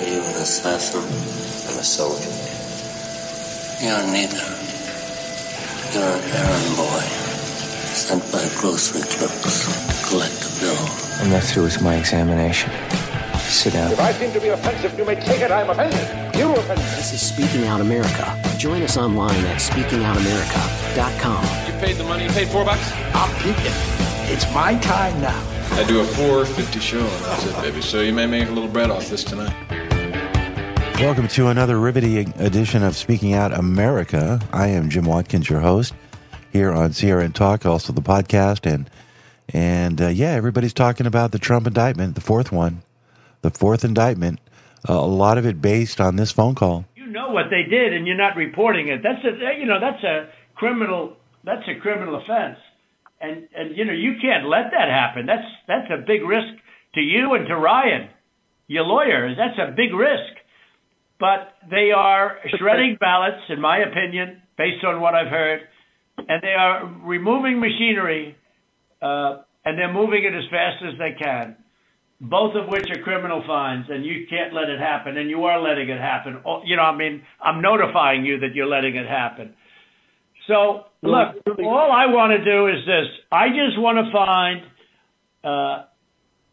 Are you an assassin? I'm a soldier. You're neither. You're an errand boy sent by grocery clerks to collect a bill. I'm not through with my examination. Sit down. If I seem to be offensive, you may take it I'm offended. You offended. This is Speaking Out America. Join us online at speakingoutamericA.com. You paid the money. You paid four bucks. I'm peeking. It's my time now. I do a four fifty show, and that's it, baby. So you may make a little bread off this tonight. Welcome to another riveting edition of Speaking Out America. I am Jim Watkins, your host here on CRN Talk, also the podcast, and and uh, yeah, everybody's talking about the Trump indictment, the fourth one, the fourth indictment. Uh, a lot of it based on this phone call. You know what they did, and you're not reporting it. That's a you know that's a criminal that's a criminal offense, and and you know you can't let that happen. That's that's a big risk to you and to Ryan, your lawyer. That's a big risk. But they are shredding ballots, in my opinion, based on what I've heard, and they are removing machinery, uh, and they're moving it as fast as they can both of which are criminal fines, and you can't let it happen, and you are letting it happen. Oh, You know, I mean, I'm notifying you that you're letting it happen. So, look, all I want to do is this. I just want to find uh,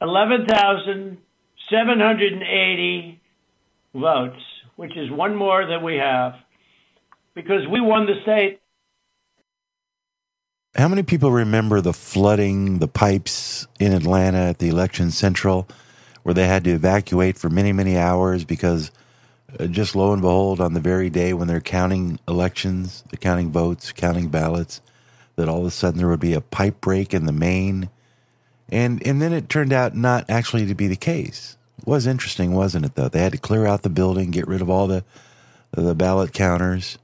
11,780 votes, which is one more that we have, because we won the state. How many people remember the flooding, the pipes in Atlanta at the election central, where they had to evacuate for many, many hours because uh, just lo and behold, on the very day when they're counting elections, they're counting votes, counting ballots, that all of a sudden there would be a pipe break in the main, and and then it turned out not actually to be the case. Was interesting, wasn't it? Though they had to clear out the building, get rid of all the the ballot counters,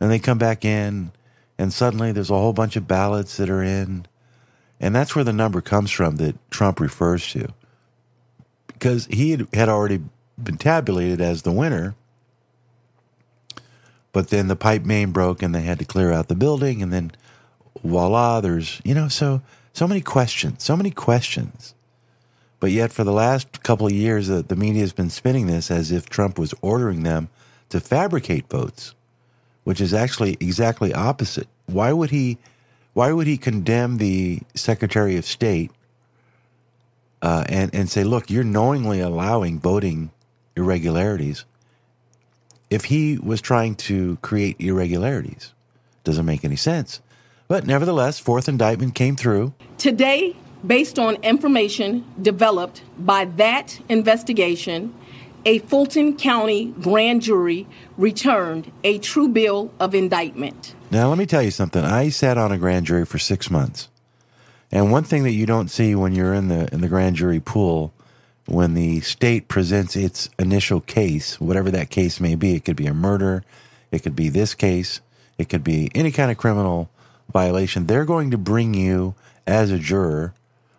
and they come back in, and suddenly there's a whole bunch of ballots that are in, and that's where the number comes from that Trump refers to, because he had, had already been tabulated as the winner. But then the pipe main broke and they had to clear out the building and then voila, there's you know, so so many questions, so many questions. But yet for the last couple of years the, the media has been spinning this as if Trump was ordering them to fabricate votes, which is actually exactly opposite. Why would he why would he condemn the Secretary of State uh, and and say, look, you're knowingly allowing voting irregularities. If he was trying to create irregularities, doesn't make any sense. But nevertheless, fourth indictment came through. Today, based on information developed by that investigation, a Fulton County grand jury returned a true bill of indictment. Now, let me tell you something. I sat on a grand jury for six months, and one thing that you don't see when you're in the in the grand jury pool, when the state presents its initial case, whatever that case may be, it could be a murder, it could be this case, it could be any kind of criminal violation. They're going to bring you as a juror,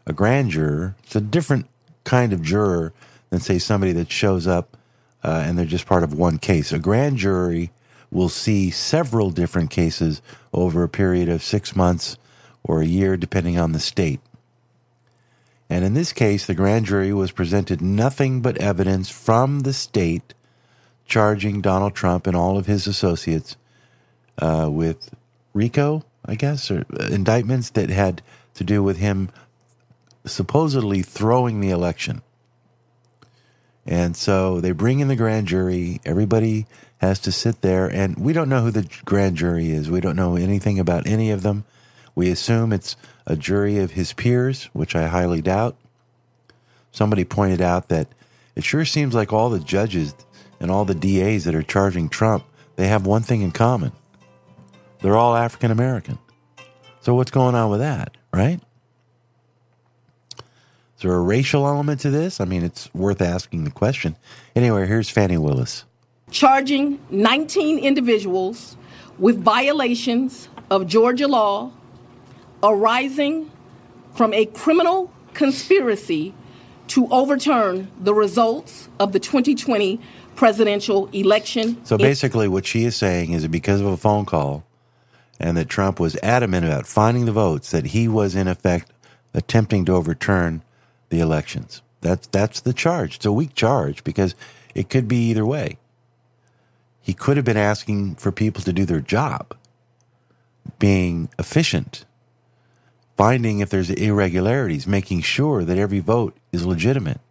a grand juror. It's a different kind of juror than say somebody that shows up uh, and they're just part of one case. A grand jury will see several different cases over a period of six months or a year, depending on the state. And in this case, the grand jury was presented nothing but evidence from the state charging Donald Trump and all of his associates uh, with RICO, I guess, or uh, indictments that had to do with him supposedly throwing the election. And so they bring in the grand jury. Everybody has to sit there, and we don't know who the grand jury is. We don't know anything about any of them. We assume it's a jury of his peers, which I highly doubt. Somebody pointed out that it sure seems like all the judges and all the DAs that are charging Trump, they have one thing in common. They're all African American. So what's going on with that, right? Is there a racial element to this? I mean, it's worth asking the question. Anyway, here's Fani Willis. charging 19 individuals with violations of Georgia law arising from a criminal conspiracy to overturn the results of the 2020 presidential election. So basically, what she is saying is that because of a phone call and that Trump was adamant about finding the votes, that he was in effect attempting to overturn the elections. That's, that's the charge. It's a weak charge because it could be either way. He could have been asking for people to do their job, being efficient, finding if there's irregularities, making sure that every vote is legitimate,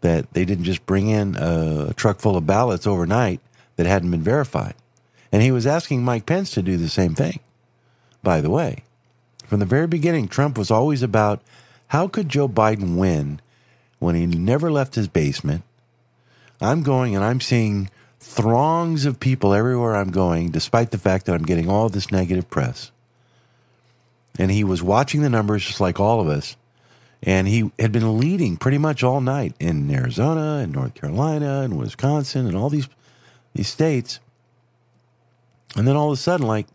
that they didn't just bring in a truck full of ballots overnight that hadn't been verified. And he was asking Mike Pence to do the same thing, by the way. From the very beginning, Trump was always about how could Joe Biden win when he never left his basement. I'm going and I'm seeing throngs of people everywhere I'm going, despite the fact that I'm getting all this negative press. And he was watching the numbers just like all of us. And he had been leading pretty much all night in Arizona and North Carolina and Wisconsin and all these these states. And then all of a sudden, like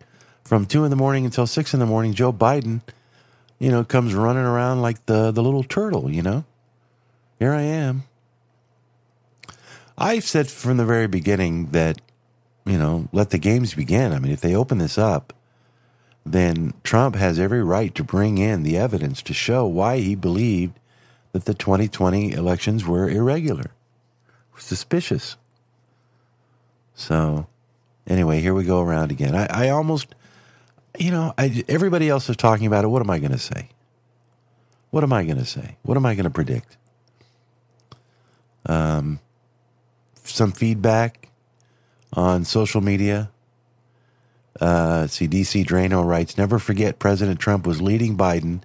from two in the morning until six in the morning, Joe Biden, you know, comes running around like the the little turtle, you know. Here I am. I've said from the very beginning that, you know, let the games begin. I mean, if they open this up, then Trump has every right to bring in the evidence to show why he believed that the 2020 elections were irregular, suspicious. So, anyway, here we go around again. I, I almost, you know, I, everybody else is talking about it. What am I going to say? What am I going to say? What am I going to predict? Um, some feedback on social media. Uh, see, DC Draino writes Never forget President Trump was leading Biden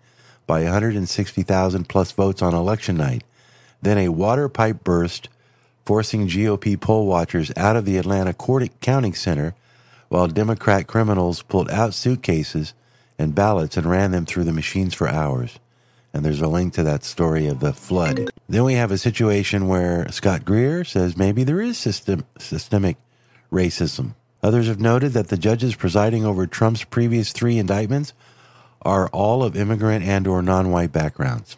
by 160,000 plus votes on election night. Then a water pipe burst, forcing GOP poll watchers out of the Atlanta Court counting center, while Democrat criminals pulled out suitcases and ballots and ran them through the machines for hours. And there's a link to that story of the flood. Then we have a situation where Scott Greer says maybe there is system, systemic racism. Others have noted that the judges presiding over Trump's previous three indictments are all of immigrant and or non-white backgrounds.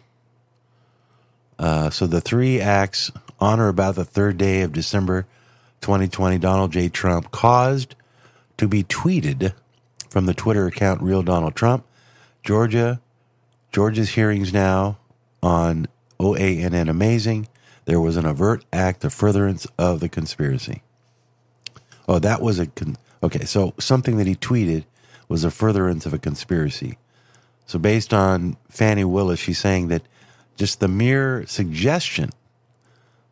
Uh, so the three acts on or about the third day of December 2020, Donald J. Trump caused to be tweeted from the Twitter account Real Donald Trump, Georgia, Georgia's hearings now on OANN Amazing. There was an overt act of furtherance of the conspiracy. Oh, that was a con- okay. So something that he tweeted was a furtherance of a conspiracy. So based on Fani Willis, she's saying that just the mere suggestion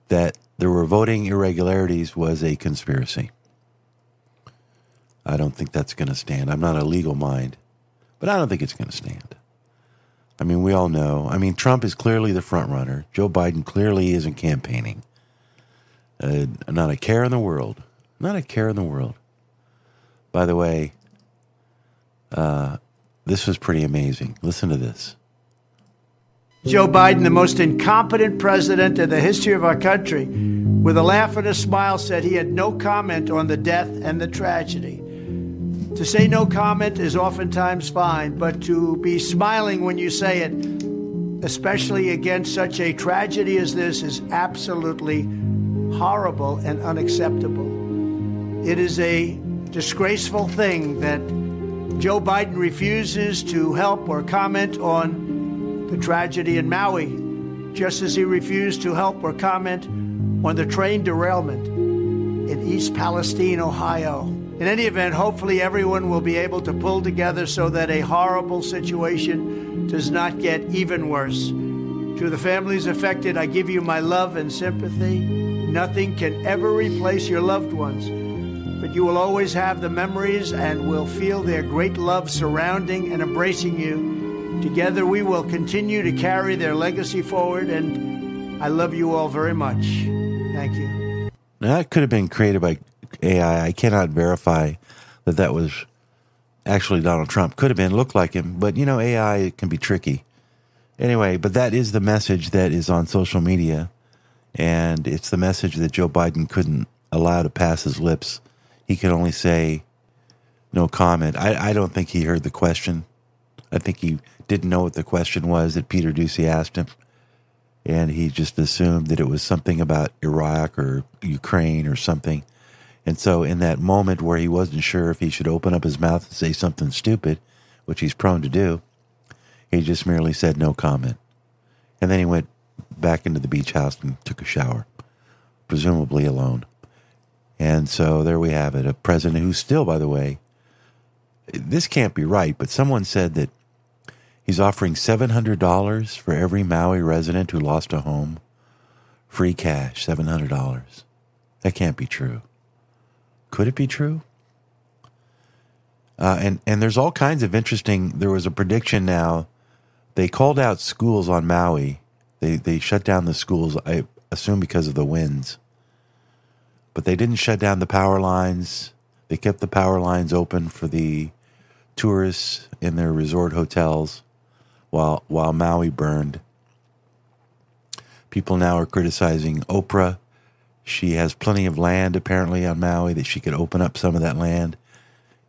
that there were voting irregularities was a conspiracy. I don't think that's going to stand. I'm not a legal mind, but I don't think it's going to stand. I mean, we all know. I mean, Trump is clearly the front runner. Joe Biden clearly isn't campaigning. Uh, not a care in the world. Not a care in the world. By the way, uh, this was pretty amazing. Listen to this. Joe Biden, the most incompetent president in the history of our country, with a laugh and a smile, said he had no comment on the death and the tragedy. To say no comment is oftentimes fine, but to be smiling when you say it, especially against such a tragedy as this, is absolutely horrible and unacceptable. It is a disgraceful thing that Joe Biden refuses to help or comment on the tragedy in Maui, just as he refused to help or comment on the train derailment in East Palestine, Ohio. In any event, hopefully everyone will be able to pull together so that a horrible situation does not get even worse. To the families affected, I give you my love and sympathy. Nothing can ever replace your loved ones, but you will always have the memories and will feel their great love surrounding and embracing you. Together, we will continue to carry their legacy forward, and I love you all very much. Thank you. Now, that could have been created by AI. I cannot verify that that was actually Donald Trump. Could have been, looked like him, but you know, AI can be tricky. Anyway, but that is the message that is on social media, and it's the message that Joe Biden couldn't allow to pass his lips. He could only say no comment. I, I don't think he heard the question. I think he didn't know what the question was that Peter Doocy asked him. And he just assumed that it was something about Iraq or Ukraine or something. And so, in that moment where he wasn't sure if he should open up his mouth and say something stupid, which he's prone to do, he just merely said no comment. And then he went back into the beach house and took a shower. presumably alone. And so there we have it a president who's still, by the way, this can't be right, but someone said that he's offering $700 for every Maui resident who lost a home. Free cash, $700. That can't be true. Could it be true? Uh, and and there's all kinds of interesting. There was a prediction now. They called out schools on Maui. They they shut down the schools. I assume because of the winds. But they didn't shut down the power lines. They kept the power lines open for the tourists in their resort hotels while while Maui burned. People now are criticizing Oprah. She has plenty of land apparently on Maui that she could open up some of that land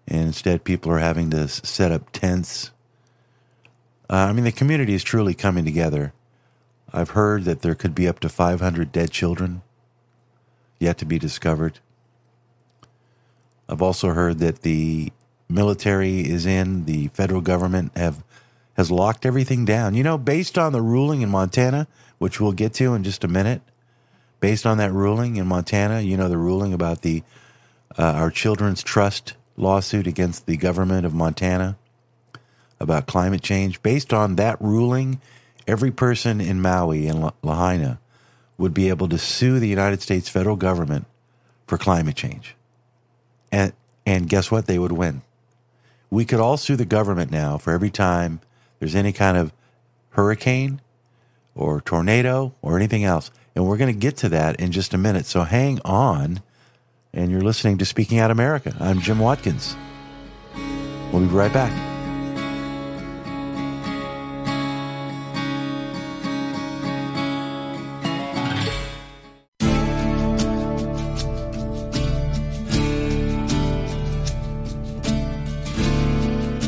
and instead people are having to set up tents. Uh, I mean, the community is truly coming together. I've heard that there could be up to 500 dead children yet to be discovered. I've also heard that the military is in, the federal government have has locked everything down. You know, based on the ruling in Montana, which we'll get to in just a minute, based on that ruling in Montana, you know the ruling about the uh, our children's trust lawsuit against the government of Montana about climate change. Based on that ruling, every person in Maui and Lahaina would be able to sue the United States federal government for climate change. And and guess what? They would win. We could all sue the government now for every time there's any kind of hurricane or tornado or anything else. And we're going to get to that in just a minute. So hang on and you're listening to Speaking Out America. I'm Jim Watkins. We'll be right back.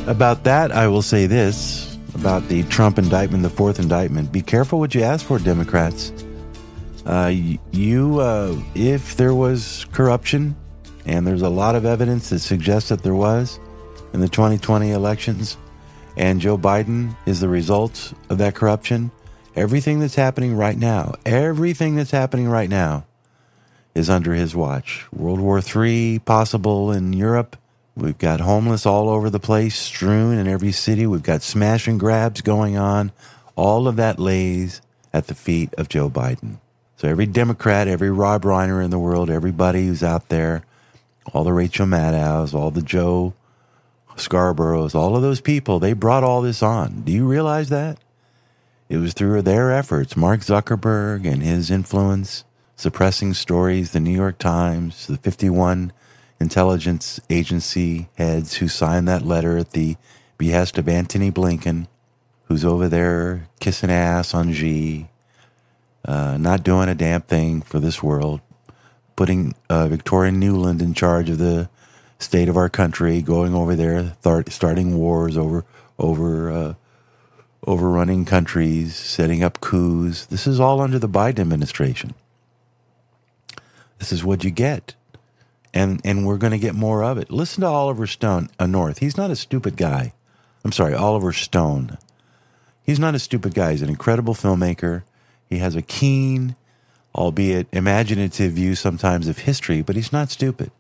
About that, I will say this about the Trump indictment, the fourth indictment. Be careful what you ask for, Democrats. Uh, you, uh, if there was corruption, and there's a lot of evidence that suggests that there was in the 2020 elections, and Joe Biden is the result of that corruption, everything that's happening right now, everything that's happening right now is under his watch. World War III possible in Europe. We've got homeless all over the place, strewn in every city. We've got smash and grabs going on. All of that lays at the feet of Joe Biden. So every Democrat, every Rob Reiner in the world, everybody who's out there, all the Rachel Maddows, all the Joe Scarboroughs, all of those people, they brought all this on. Do you realize that? It was through their efforts, Mark Zuckerberg and his influence, suppressing stories, the New York Times, the 51 intelligence agency heads who signed that letter at the behest of Antony Blinken, who's over there kissing ass on Xi, uh, not doing a damn thing for this world, putting uh, Victoria Nuland in charge of the state of our country, going over there, th- starting wars over over uh, overrunning countries, setting up coups. This is all under the Biden administration. This is what you get, and and we're going to get more of it. Listen to Oliver Stone, a uh, North. He's not a stupid guy. I'm sorry, Oliver Stone. He's not a stupid guy. He's an incredible filmmaker. He has a keen, albeit imaginative view sometimes of history, but he's not stupid.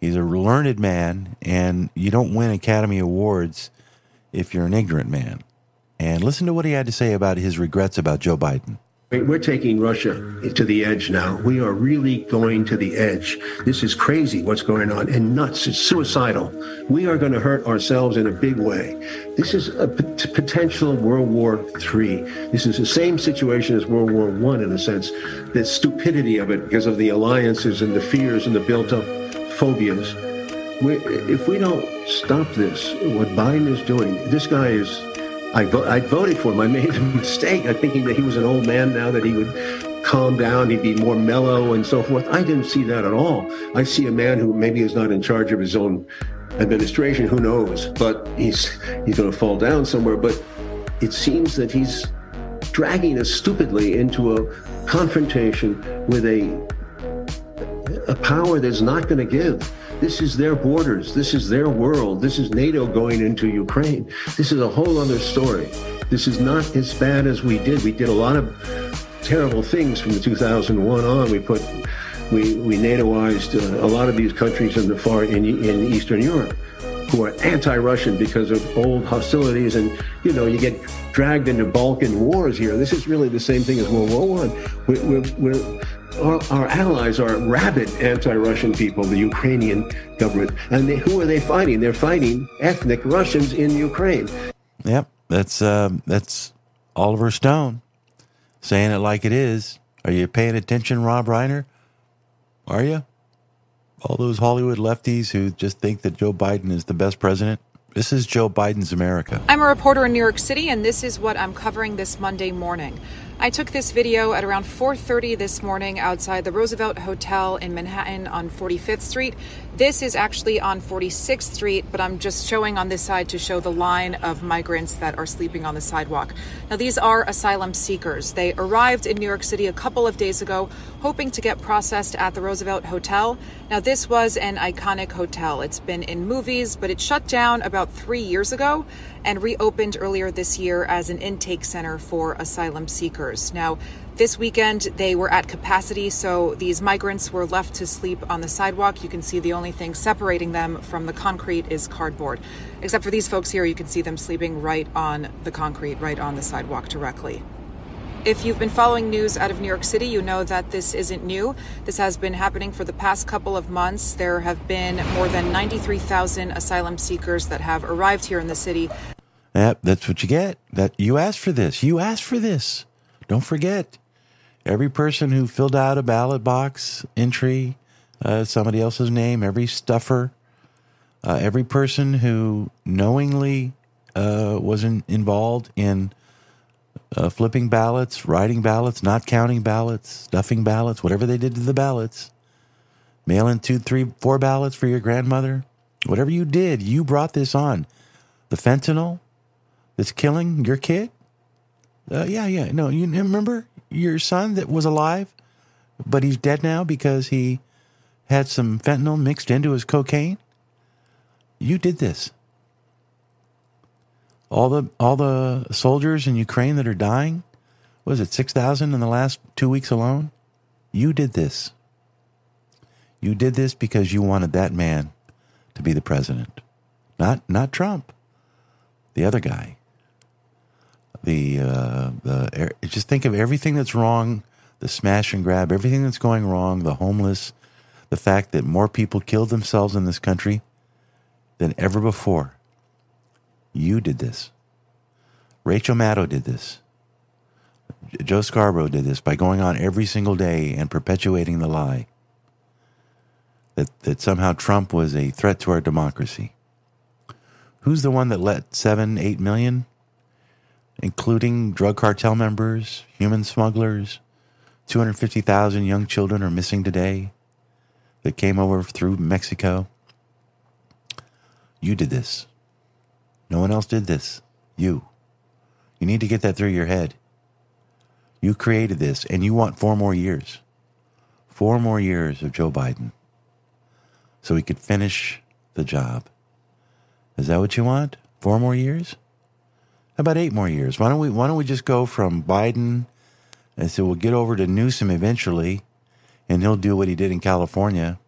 He's a learned man, and you don't win Academy Awards if you're an ignorant man. And listen to what he had to say about his regrets about Joe Biden. We're taking Russia to the edge now. We are really going to the edge. This is crazy what's going on and nuts. It's suicidal. We are going to hurt ourselves in a big way. This is a p- potential World War III. This is the same situation as World War I in a sense. The stupidity of it because of the alliances and the fears and the built up phobias. We, if we don't stop this, what Biden is doing, this guy is I, vo- I voted for him. I made a mistake. I'm thinking that he was an old man now, that he would calm down, he'd be more mellow and so forth. I didn't see that at all. I see a man who maybe is not in charge of his own administration. Who knows? But he's he's going to fall down somewhere. But it seems that he's dragging us stupidly into a confrontation with a a power that's not going to give. This is their borders. This is their world. This is NATO going into Ukraine. This is a whole other story. This is not as bad as we did. We did a lot of terrible things from 2001 on. We put we we NATOized uh, a lot of these countries in the far in in Eastern Europe who are anti-Russian because of old hostilities, and you know you get dragged into Balkan wars here. This is really the same thing as World War One. We're, we're, we're, our, our, allies are rabid anti-Russian people, the Ukrainian government, and they, who are they fighting? They're fighting ethnic Russians in Ukraine. Yep, that's uh, that's Oliver Stone saying it like it is. Are you paying attention, Rob Reiner? Are you? All those Hollywood lefties who just think that Joe Biden is the best president. This is Joe Biden's America. I'm a reporter in New York City, and this is what I'm covering this Monday morning. I took this video at around 4:30 this morning outside the Roosevelt Hotel in Manhattan on 45th Street. This is actually on 46th Street, but I'm just showing on this side to show the line of migrants that are sleeping on the sidewalk. Now, these are asylum seekers. They arrived in New York City a couple of days ago, hoping to get processed at the Roosevelt Hotel. Now, this was an iconic hotel. It's been in movies, but it shut down about three years ago and reopened earlier this year as an intake center for asylum seekers. Now, this weekend they were at capacity, so these migrants were left to sleep on the sidewalk. You can see the only thing separating them from the concrete is cardboard. Except for these folks here, you can see them sleeping right on the concrete, right on the sidewalk directly. If you've been following news out of New York City, you know that this isn't new. This has been happening for the past couple of months. There have been more than 93,000 asylum seekers that have arrived here in the city. Yep, that's what you get. That you asked for this. You asked for this. Don't forget. Every person who filled out a ballot box entry, uh, somebody else's name, every stuffer, uh, every person who knowingly uh, was in, involved in uh, flipping ballots, writing ballots, not counting ballots, stuffing ballots, whatever they did to the ballots, mail in two, three, four ballots for your grandmother, whatever you did, you brought this on. The fentanyl, that's killing your kid? Uh, yeah, yeah. No, you remember your son that was alive, but he's dead now because he had some fentanyl mixed into his cocaine? You did this. All the all the soldiers in Ukraine that are dying, was it 6,000 in the last 2 weeks alone? You did this. You did this because you wanted that man to be the president. Not not Trump. The other guy the uh, the just think of everything that's wrong, the smash and grab, everything that's going wrong, the homeless, the fact that more people killed themselves in this country than ever before. You did this. Rachel Maddow did this. Joe Scarborough did this by going on every single day and perpetuating the lie that, that somehow Trump was a threat to our democracy. Who's the one that let seven, eight million including drug cartel members, human smugglers. 250,000 young children are missing today that came over through Mexico. You did this. No one else did this. You. You need to get that through your head. You created this, and you want four more years. Four more years of Joe Biden so he could finish the job. Is that what you want? Four more years? About eight more years? Why don't we why don't we just go from Biden and say we'll get over to Newsom eventually, and he'll do what he did in California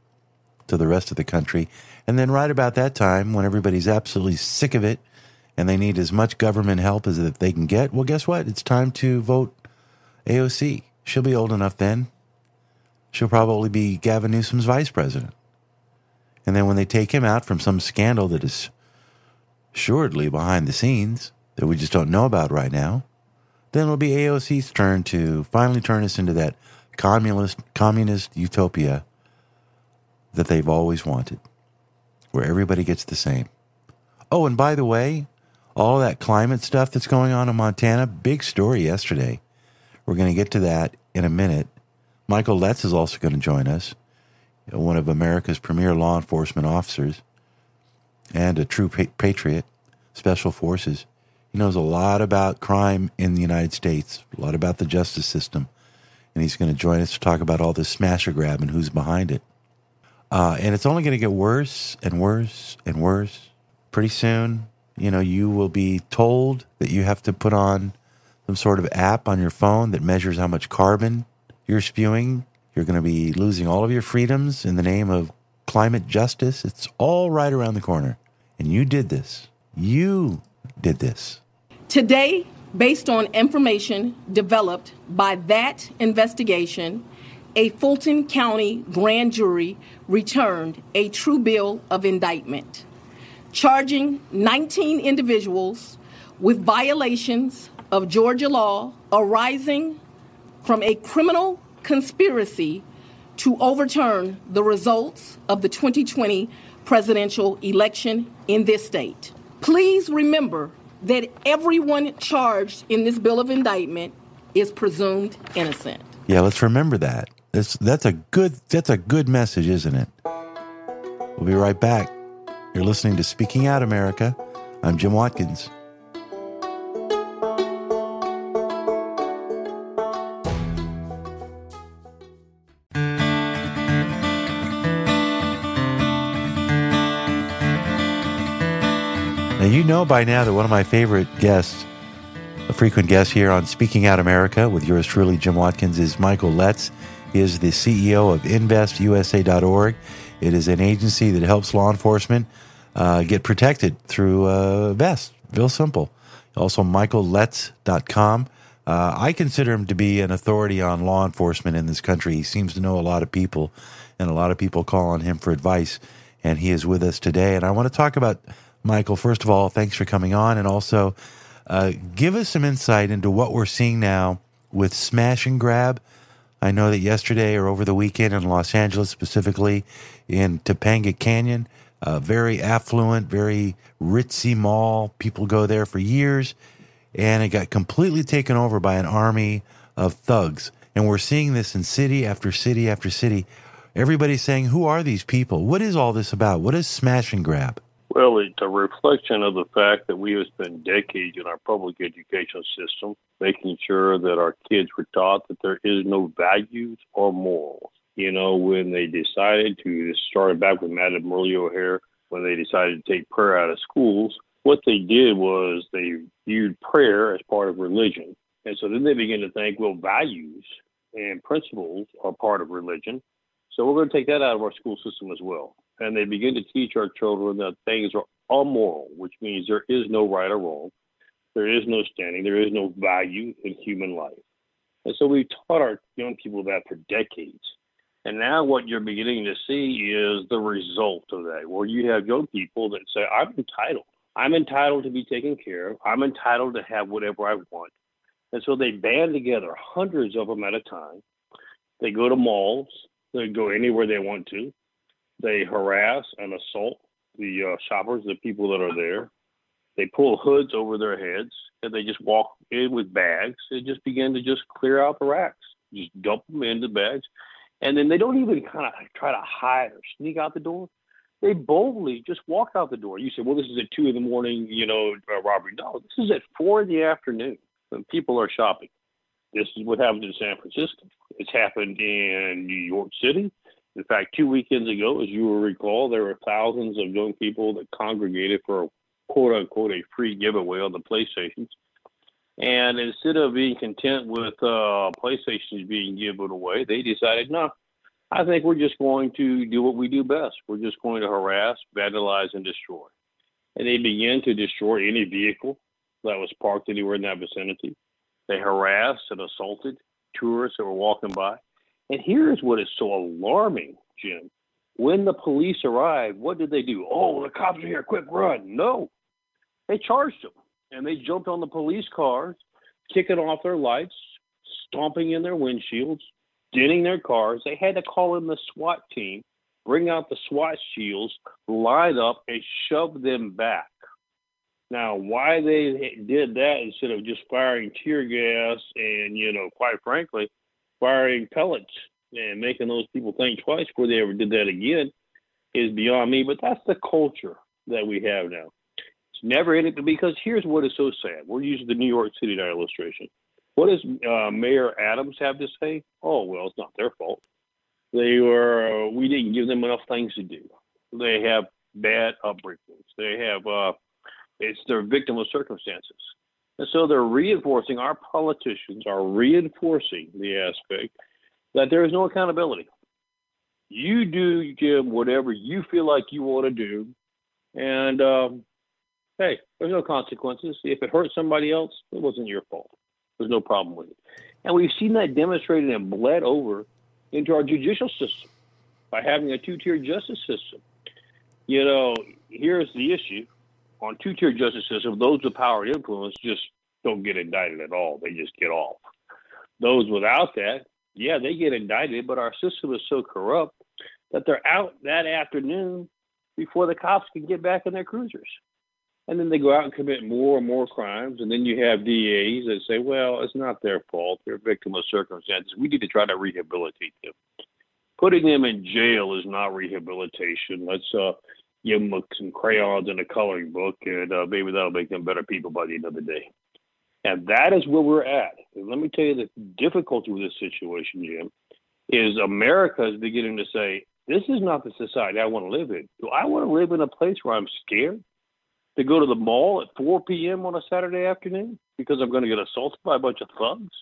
to the rest of the country. And then right about that time, when everybody's absolutely sick of it and they need as much government help as that they can get, well, guess what? It's time to vote AOC. She'll be old enough then. She'll probably be Gavin Newsom's vice president. And then when they take him out from some scandal that is assuredly behind the scenes, that we just don't know about right now, then it'll be AOC's turn to finally turn us into that communist communist utopia that they've always wanted, where everybody gets the same. Oh, and by the way, all that climate stuff that's going on in Montana, big story yesterday. We're going to get to that in a minute. Michael Letts is also going to join us, one of America's premier law enforcement officers and a true patriot, special forces. Knows a lot about crime in the United States, a lot about the justice system, and he's going to join us to talk about all this smash smasher grab and who's behind it. Uh, and it's only going to get worse and worse and worse. Pretty soon, you know, you will be told that you have to put on some sort of app on your phone that measures how much carbon you're spewing. You're going to be losing all of your freedoms in the name of climate justice. It's all right around the corner. And you did this. You did this. Today, based on information developed by that investigation, a Fulton County grand jury returned a true bill of indictment, charging 19 individuals with violations of Georgia law arising from a criminal conspiracy to overturn the results of the 2020 presidential election in this state. Please remember that everyone charged in this bill of indictment is presumed innocent. Yeah, let's remember that. That's, that's a good that's a good message, isn't it? We'll be right back. You're listening to Speaking Out America. I'm Jim Watkins. Know by now that one of my favorite guests, a frequent guest here on Speaking Out America with yours truly, Jim Watkins, is Michael Letts. He is the CEO of InvestUSA.org. It is an agency that helps law enforcement uh, get protected through uh, vests. Real simple. Also, MichaelLetts.com. Uh, I consider him to be an authority on law enforcement in this country. He seems to know a lot of people, and a lot of people call on him for advice. And he is with us today. And I want to talk about Michael. First of all, thanks for coming on, and also uh, give us some insight into what we're seeing now with smash and grab. I know that yesterday or over the weekend in Los Angeles, specifically in Topanga Canyon, a very affluent, very ritzy mall. People go there for years, and it got completely taken over by an army of thugs. And we're seeing this in city after city after city. Everybody's saying, Who are these people? What is all this about? What is smash and grab? Well, it's a reflection of the fact that we have spent decades in our public education system making sure that our kids were taught that there is no values or morals. You know, when they decided to start back with Madam Murray O'Hair, when they decided to take prayer out of schools, what they did was they viewed prayer as part of religion. And so then they began to think, well, values and principles are part of religion. So we're going to take that out of our school system as well and they begin to teach our children that things are amoral, which means there is no right or wrong, there is no standing, there is no value in human life. And so we've taught our young people that for decades. And now what you're beginning to see is the result of that, where you have young people that say, I'm entitled. I'm entitled to be taken care of. I'm entitled to have whatever I want. And so they band together, hundreds of them at a time. They go to malls. They go anywhere they want to. They harass and assault the uh, shoppers, the people that are there. They pull hoods over their heads and they just walk in with bags and just begin to just clear out the racks, just dump them into bags. And then they don't even kind of try to hide or sneak out the door. They boldly just walk out the door. You say, well, this is at two in the morning, you know, uh, robbery. No, this is at four in the afternoon when people are shopping. This is what happened in San Francisco. It's happened in New York City. In fact, two weekends ago, as you will recall, there were thousands of young people that congregated for a quote unquote a free giveaway on the PlayStations. And instead of being content with uh, PlayStations being given away, they decided, no, I think we're just going to do what we do best. We're just going to harass, vandalize, and destroy. And they began to destroy any vehicle that was parked anywhere in that vicinity. They harassed and assaulted tourists that were walking by. And here's what is so alarming, Jim. When the police arrived, what did they do? Oh, the cops are here, quick run. No. They charged them and they jumped on the police cars, kicking off their lights, stomping in their windshields, denting their cars. They had to call in the SWAT team, bring out the SWAT shields, line up, and shove them back. Now, why they did that instead of just firing tear gas and, you know, quite frankly, firing pellets and making those people think twice before they ever did that again is beyond me. But that's the culture that we have now. It's never anything because here's what is so sad. We're using the New York City illustration. What does uh, Mayor Adams have to say? Oh well, it's not their fault. They were uh, we didn't give them enough things to do. They have bad upbringings. They have uh, it's their victim of circumstances. And so they're reinforcing, our politicians are reinforcing the aspect that there is no accountability. You do, Jim, whatever you feel like you want to do. And um, hey, there's no consequences. If it hurts somebody else, it wasn't your fault. There's no problem with it. And we've seen that demonstrated and bled over into our judicial system by having a two tier justice system. You know, here's the issue on two tier justice system, those with power and influence just don't get indicted at all. They just get off. Those without that, yeah, they get indicted, but our system is so corrupt that they're out that afternoon before the cops can get back in their cruisers. And then they go out and commit more and more crimes. And then you have DAs that say, well, it's not their fault. They're a victim of circumstances. We need to try to rehabilitate them. Putting them in jail is not rehabilitation. Let's uh, give them some crayons and a coloring book, and uh, maybe that'll make them better people by the end of the day. And that is where we're at. And let me tell you the difficulty with this situation, Jim, is America is beginning to say, this is not the society I want to live in. Do I want to live in a place where I'm scared to go to the mall at 4 p.m. on a Saturday afternoon because I'm going to get assaulted by a bunch of thugs?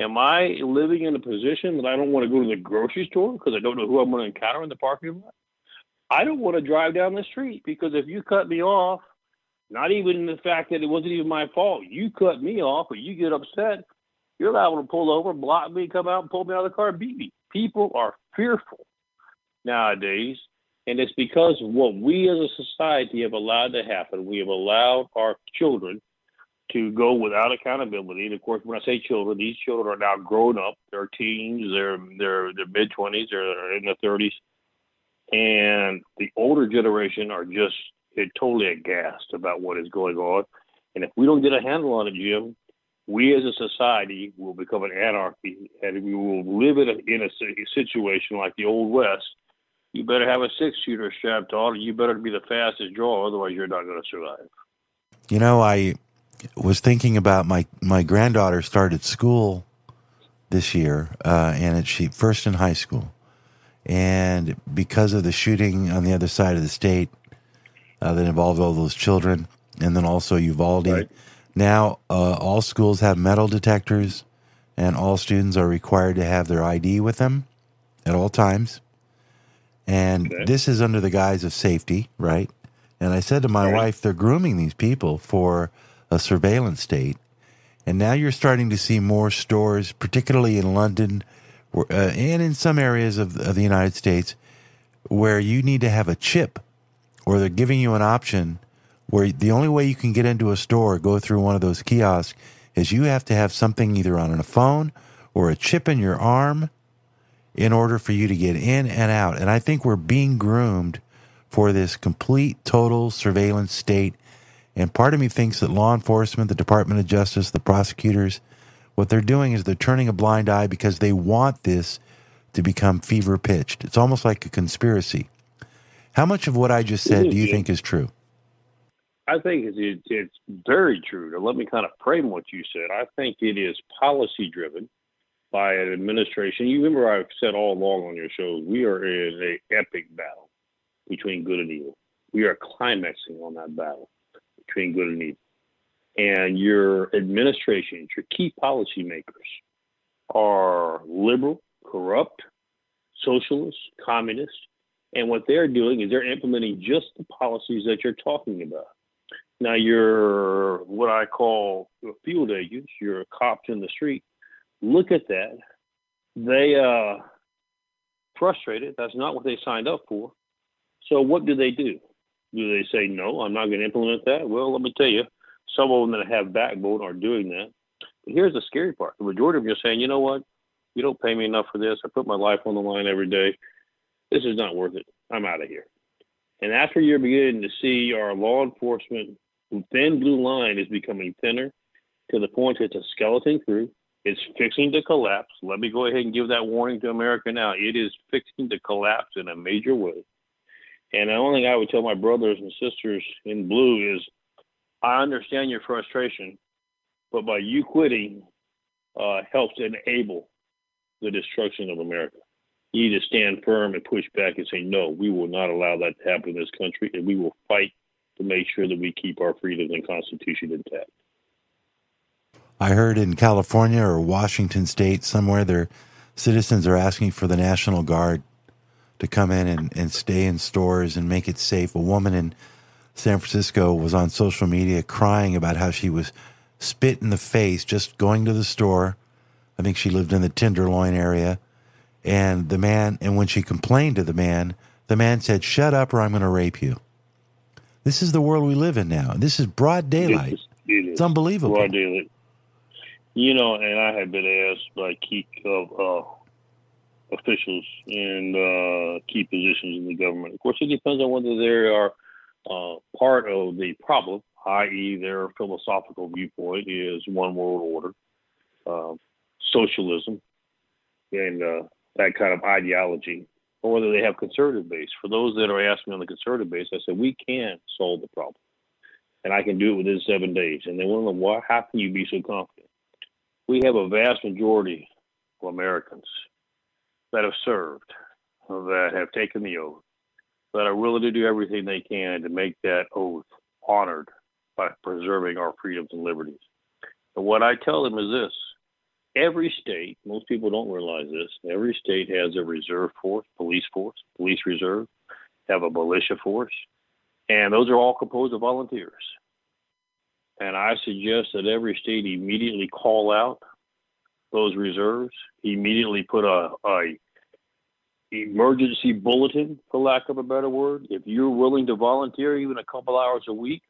Am I living in a position that I don't want to go to the grocery store because I don't know who I'm going to encounter in the parking lot? I don't want to drive down the street because if you cut me off, not even the fact that it wasn't even my fault, you cut me off or you get upset, you're liable to pull over, block me, come out and pull me out of the car beat me. People are fearful nowadays. And it's because what we as a society have allowed to happen. We have allowed our children to go without accountability. And of course, when I say children, these children are now grown up. They're teens, they're they're they're mid twenties, they're in their thirties, and the older generation are just totally aghast about what is going on. And if we don't get a handle on it, Jim, we as a society will become an anarchy, and we will live in a, in a situation like the old west. You better have a six shooter strapped on, you better be the fastest draw, otherwise you're not going to survive. You know, I was thinking about my my granddaughter started school this year, uh, and it, she first in high school, and because of the shooting on the other side of the state uh, that involved all those children, and then also Uvalde. Right. Now, uh, all schools have metal detectors, and all students are required to have their ID with them at all times. And okay. this is under the guise of safety, right? And I said to my right. wife, they're grooming these people for a surveillance state. And now you're starting to see more stores, particularly in London uh, and in some areas of, of the United States, where you need to have a chip or they're giving you an option where the only way you can get into a store, or go through one of those kiosks, is you have to have something either on a phone or a chip in your arm in order for you to get in and out. And I think we're being groomed for this complete, total surveillance state. And part of me thinks that law enforcement, the Department of Justice, the prosecutors, what they're doing is they're turning a blind eye because they want this to become fever pitched. It's almost like a conspiracy. How much of what I just said do you think is true? I think it's, it's very true. Now, let me kind of frame what you said. I think it is policy driven by an administration. You remember I've said all along on your shows, we are in an epic battle between good and evil. We are climaxing on that battle between good and evil. And your administration, your key policymakers are liberal, corrupt, socialist, communist, and what they're doing is they're implementing just the policies that you're talking about. Now, your what I call field agents, your cops in the street, look at that. They uh, frustrated. That's not what they signed up for. So what do they do? Do they say no? I'm not going to implement that. Well, let me tell you, some of them that have backbone are doing that. But here's the scary part: the majority of them are saying, you know what? You don't pay me enough for this. I put my life on the line every day. This is not worth it. I'm out of here. And after you're beginning to see our law enforcement thin blue line is becoming thinner to the point it's a skeleton crew. It's fixing to collapse. Let me go ahead and give that warning to America now. It is fixing to collapse in a major way. And the only thing I would tell my brothers and sisters in blue is I understand your frustration, but by you quitting uh, helps enable the destruction of America you need to stand firm and push back and say, no, we will not allow that to happen in this country, and we will fight to make sure that we keep our freedoms and Constitution intact. I heard in California or Washington State somewhere their citizens are asking for the National Guard to come in and, and stay in stores and make it safe. A woman in San Francisco was on social media crying about how she was spit in the face just going to the store. I think she lived in the Tenderloin area. And the man, and when she complained to the man, the man said, Shut up or I'm going to rape you. This is the world we live in now. This is broad daylight. It is, it is. It's unbelievable. Broad daylight. You know, and I have been asked by key uh, uh, officials in uh, key positions in the government. Of course, it depends on whether they are uh, part of the problem, i.e., their philosophical viewpoint is one world order, uh, socialism, and uh, that kind of ideology, or whether they have conservative base. For those that are asking on the conservative base, I said we can solve the problem, and I can do it within seven days. And they want to know why? How can you be so confident? We have a vast majority of Americans that have served, that have taken the oath, that are willing to do everything they can to make that oath honored by preserving our freedoms and liberties. And what I tell them is this every state, most people don't realize this, every state has a reserve force, police force, police reserve, have a militia force, and those are all composed of volunteers. And I suggest that every state immediately call out those reserves, immediately put a, a emergency bulletin, for lack of a better word. If you're willing to volunteer even a couple hours a week,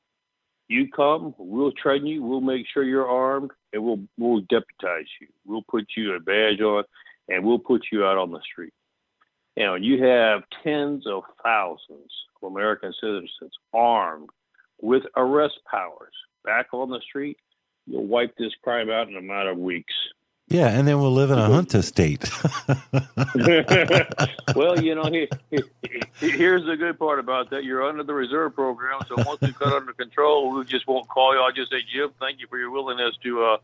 you come, we'll train you, we'll make sure you're armed, and we'll we'll deputize you. We'll put you a badge on, and we'll put you out on the street. Now you have tens of thousands of American citizens armed with arrest powers back on the street. You'll wipe this crime out in a matter of weeks. Yeah, and then we'll live in a junta state. well, you know, here, here's the good part about that. You're under the reserve program, so once we got under control, we just won't call you. I'll just say, Jim, thank you for your willingness to uh,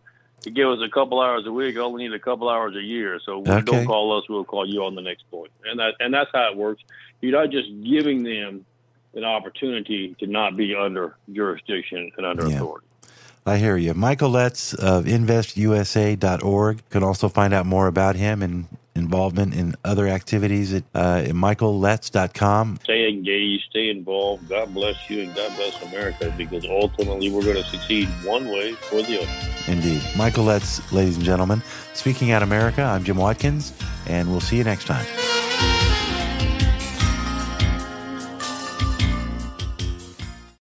to give us a couple hours a week. I only need a couple hours a year. So Okay. don't call us, we'll call you on the next point. And that and that's how it works. You're not just giving them an opportunity to not be under jurisdiction and under Yeah. authority. I hear you. Michael Letts of investusa.org can also find out more about him and involvement in other activities at, uh, at. Stay engaged, stay involved. God bless you and God bless America because ultimately we're going to succeed one way or the other. Indeed. Michael Letts, ladies and gentlemen. Speaking out America, I'm Jim Watkins, and we'll see you next time.